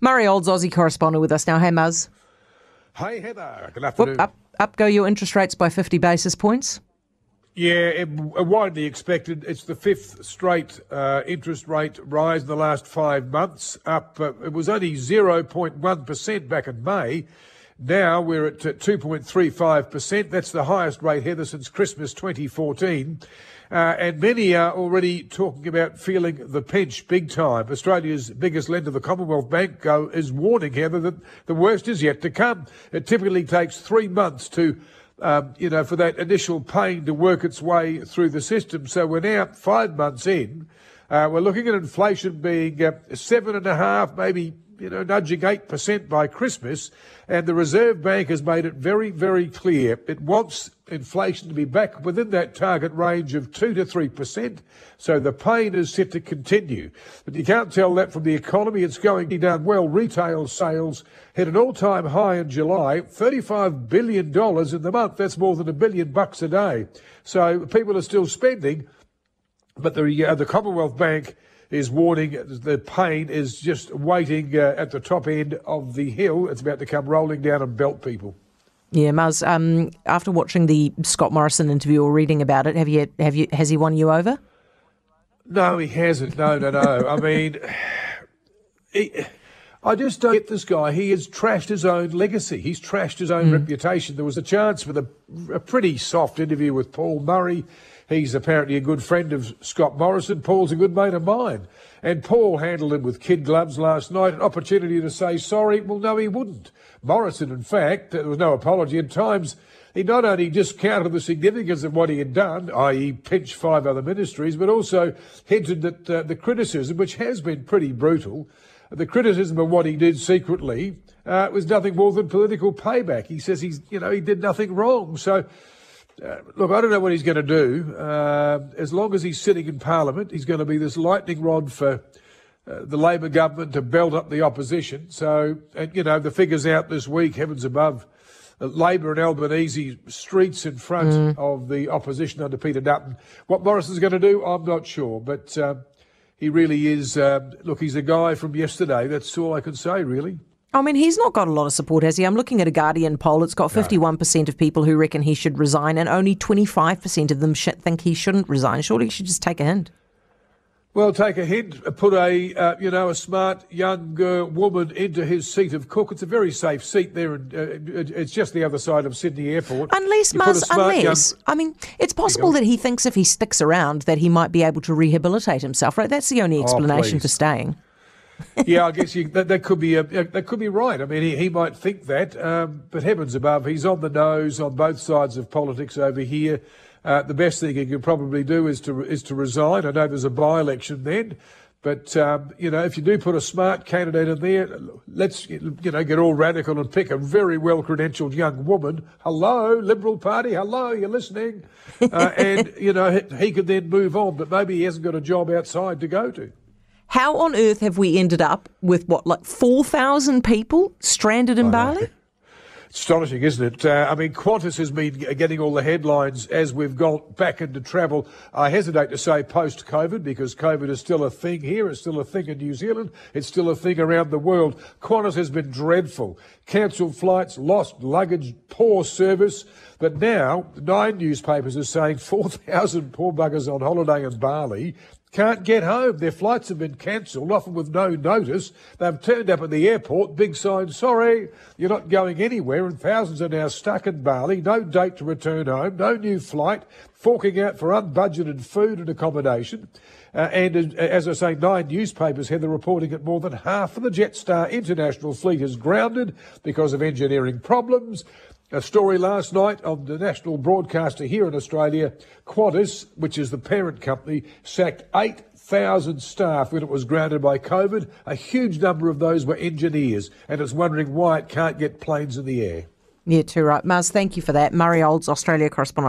Murray Olds, Aussie correspondent with us now. Hey, Muzz. Hey, Heather. Good afternoon. Whoop, up, up go your interest rates by 50 basis points. Yeah, it, widely expected. It's the fifth straight uh, interest rate rise in the last five months. Up, uh, it was only 0.1% back in May. Now we're at 2.35%. That's the highest rate, Heather, since Christmas 2014. Uh, and many are already talking about feeling the pinch big time. Australia's biggest lender, the Commonwealth Bank, go, is warning, Heather, that the worst is yet to come. It typically takes three months to um, you know, for that initial pain to work its way through the system. So we're now five months in. Uh, we're looking at inflation being uh, seven and a half, maybe you know, nudging 8% by Christmas. And the Reserve Bank has made it very, very clear it wants inflation to be back within that target range of 2 to 3%. So the pain is set to continue. But you can't tell that from the economy. It's going down well. Retail sales hit an all time high in July, $35 billion in the month. That's more than a billion bucks a day. So people are still spending. But the, uh, the Commonwealth Bank is warning the pain is just waiting uh, at the top end of the hill. It's about to come rolling down and belt people. Yeah, Muzz. Um, after watching the Scott Morrison interview or reading about it, have you have you has he won you over? No, he hasn't. No, no, no. I mean, he, I just don't get this guy. He has trashed his own legacy. He's trashed his own mm. reputation. There was a chance for the, a pretty soft interview with Paul Murray. He's apparently a good friend of Scott Morrison. Paul's a good mate of mine. And Paul handled him with kid gloves last night. An opportunity to say sorry. Well, no, he wouldn't. Morrison, in fact, there was no apology. At times, he not only discounted the significance of what he had done, i.e., pinch five other ministries, but also hinted that uh, the criticism, which has been pretty brutal, the criticism of what he did secretly uh, was nothing more than political payback. He says he's, you know, he did nothing wrong. So uh, look, I don't know what he's going to do. Uh, as long as he's sitting in Parliament, he's going to be this lightning rod for uh, the Labor government to belt up the opposition. So, and, you know, the figures out this week, heavens above, uh, Labor and Albanese streets in front mm. of the opposition under Peter Dutton. What Morrison's going to do, I'm not sure, but um, he really is. Um, look, he's a guy from yesterday. That's all I can say, really. I mean, he's not got a lot of support, has he? I'm looking at a Guardian poll. It's got 51% of people who reckon he should resign, and only 25% of them think he shouldn't resign. Surely he should just take a hint. Well, take a hint. Put a uh, you know a smart young uh, woman into his seat of cook. It's a very safe seat there, and uh, it's just the other side of Sydney Airport. Unless, unless young... I mean, it's possible that he thinks if he sticks around that he might be able to rehabilitate himself. Right? That's the only oh, explanation oh, for staying yeah, I guess you, that, that could be a, that could be right. I mean, he, he might think that, um, but heavens above, he's on the nose on both sides of politics over here. Uh, the best thing he could probably do is to is to resign. I know there's a by-election then, but um, you know, if you do put a smart candidate in there, let's you know get all radical and pick a very well-credentialed young woman. Hello, Liberal Party. Hello, you're listening, uh, and you know he, he could then move on. But maybe he hasn't got a job outside to go to. How on earth have we ended up with what, like 4,000 people stranded in Bali? Astonishing, isn't it? Uh, I mean, Qantas has been getting all the headlines as we've gone back into travel. I hesitate to say post COVID because COVID is still a thing here. It's still a thing in New Zealand. It's still a thing around the world. Qantas has been dreadful. Cancelled flights, lost luggage, poor service. But now, nine newspapers are saying 4,000 poor buggers on holiday in Bali can't get home. Their flights have been cancelled, often with no notice. They've turned up at the airport, big sign, sorry, you're not going anywhere, and thousands are now stuck in Bali, no date to return home, no new flight, forking out for unbudgeted food and accommodation. Uh, and as I say, nine newspapers had the reporting that more than half of the Jetstar international fleet is grounded because of engineering problems. A story last night on the national broadcaster here in Australia, Qantas, which is the parent company, sacked 8,000 staff when it was grounded by COVID. A huge number of those were engineers, and it's wondering why it can't get planes in the air. Yeah, too right. Muzz, thank you for that. Murray Olds, Australia correspondent.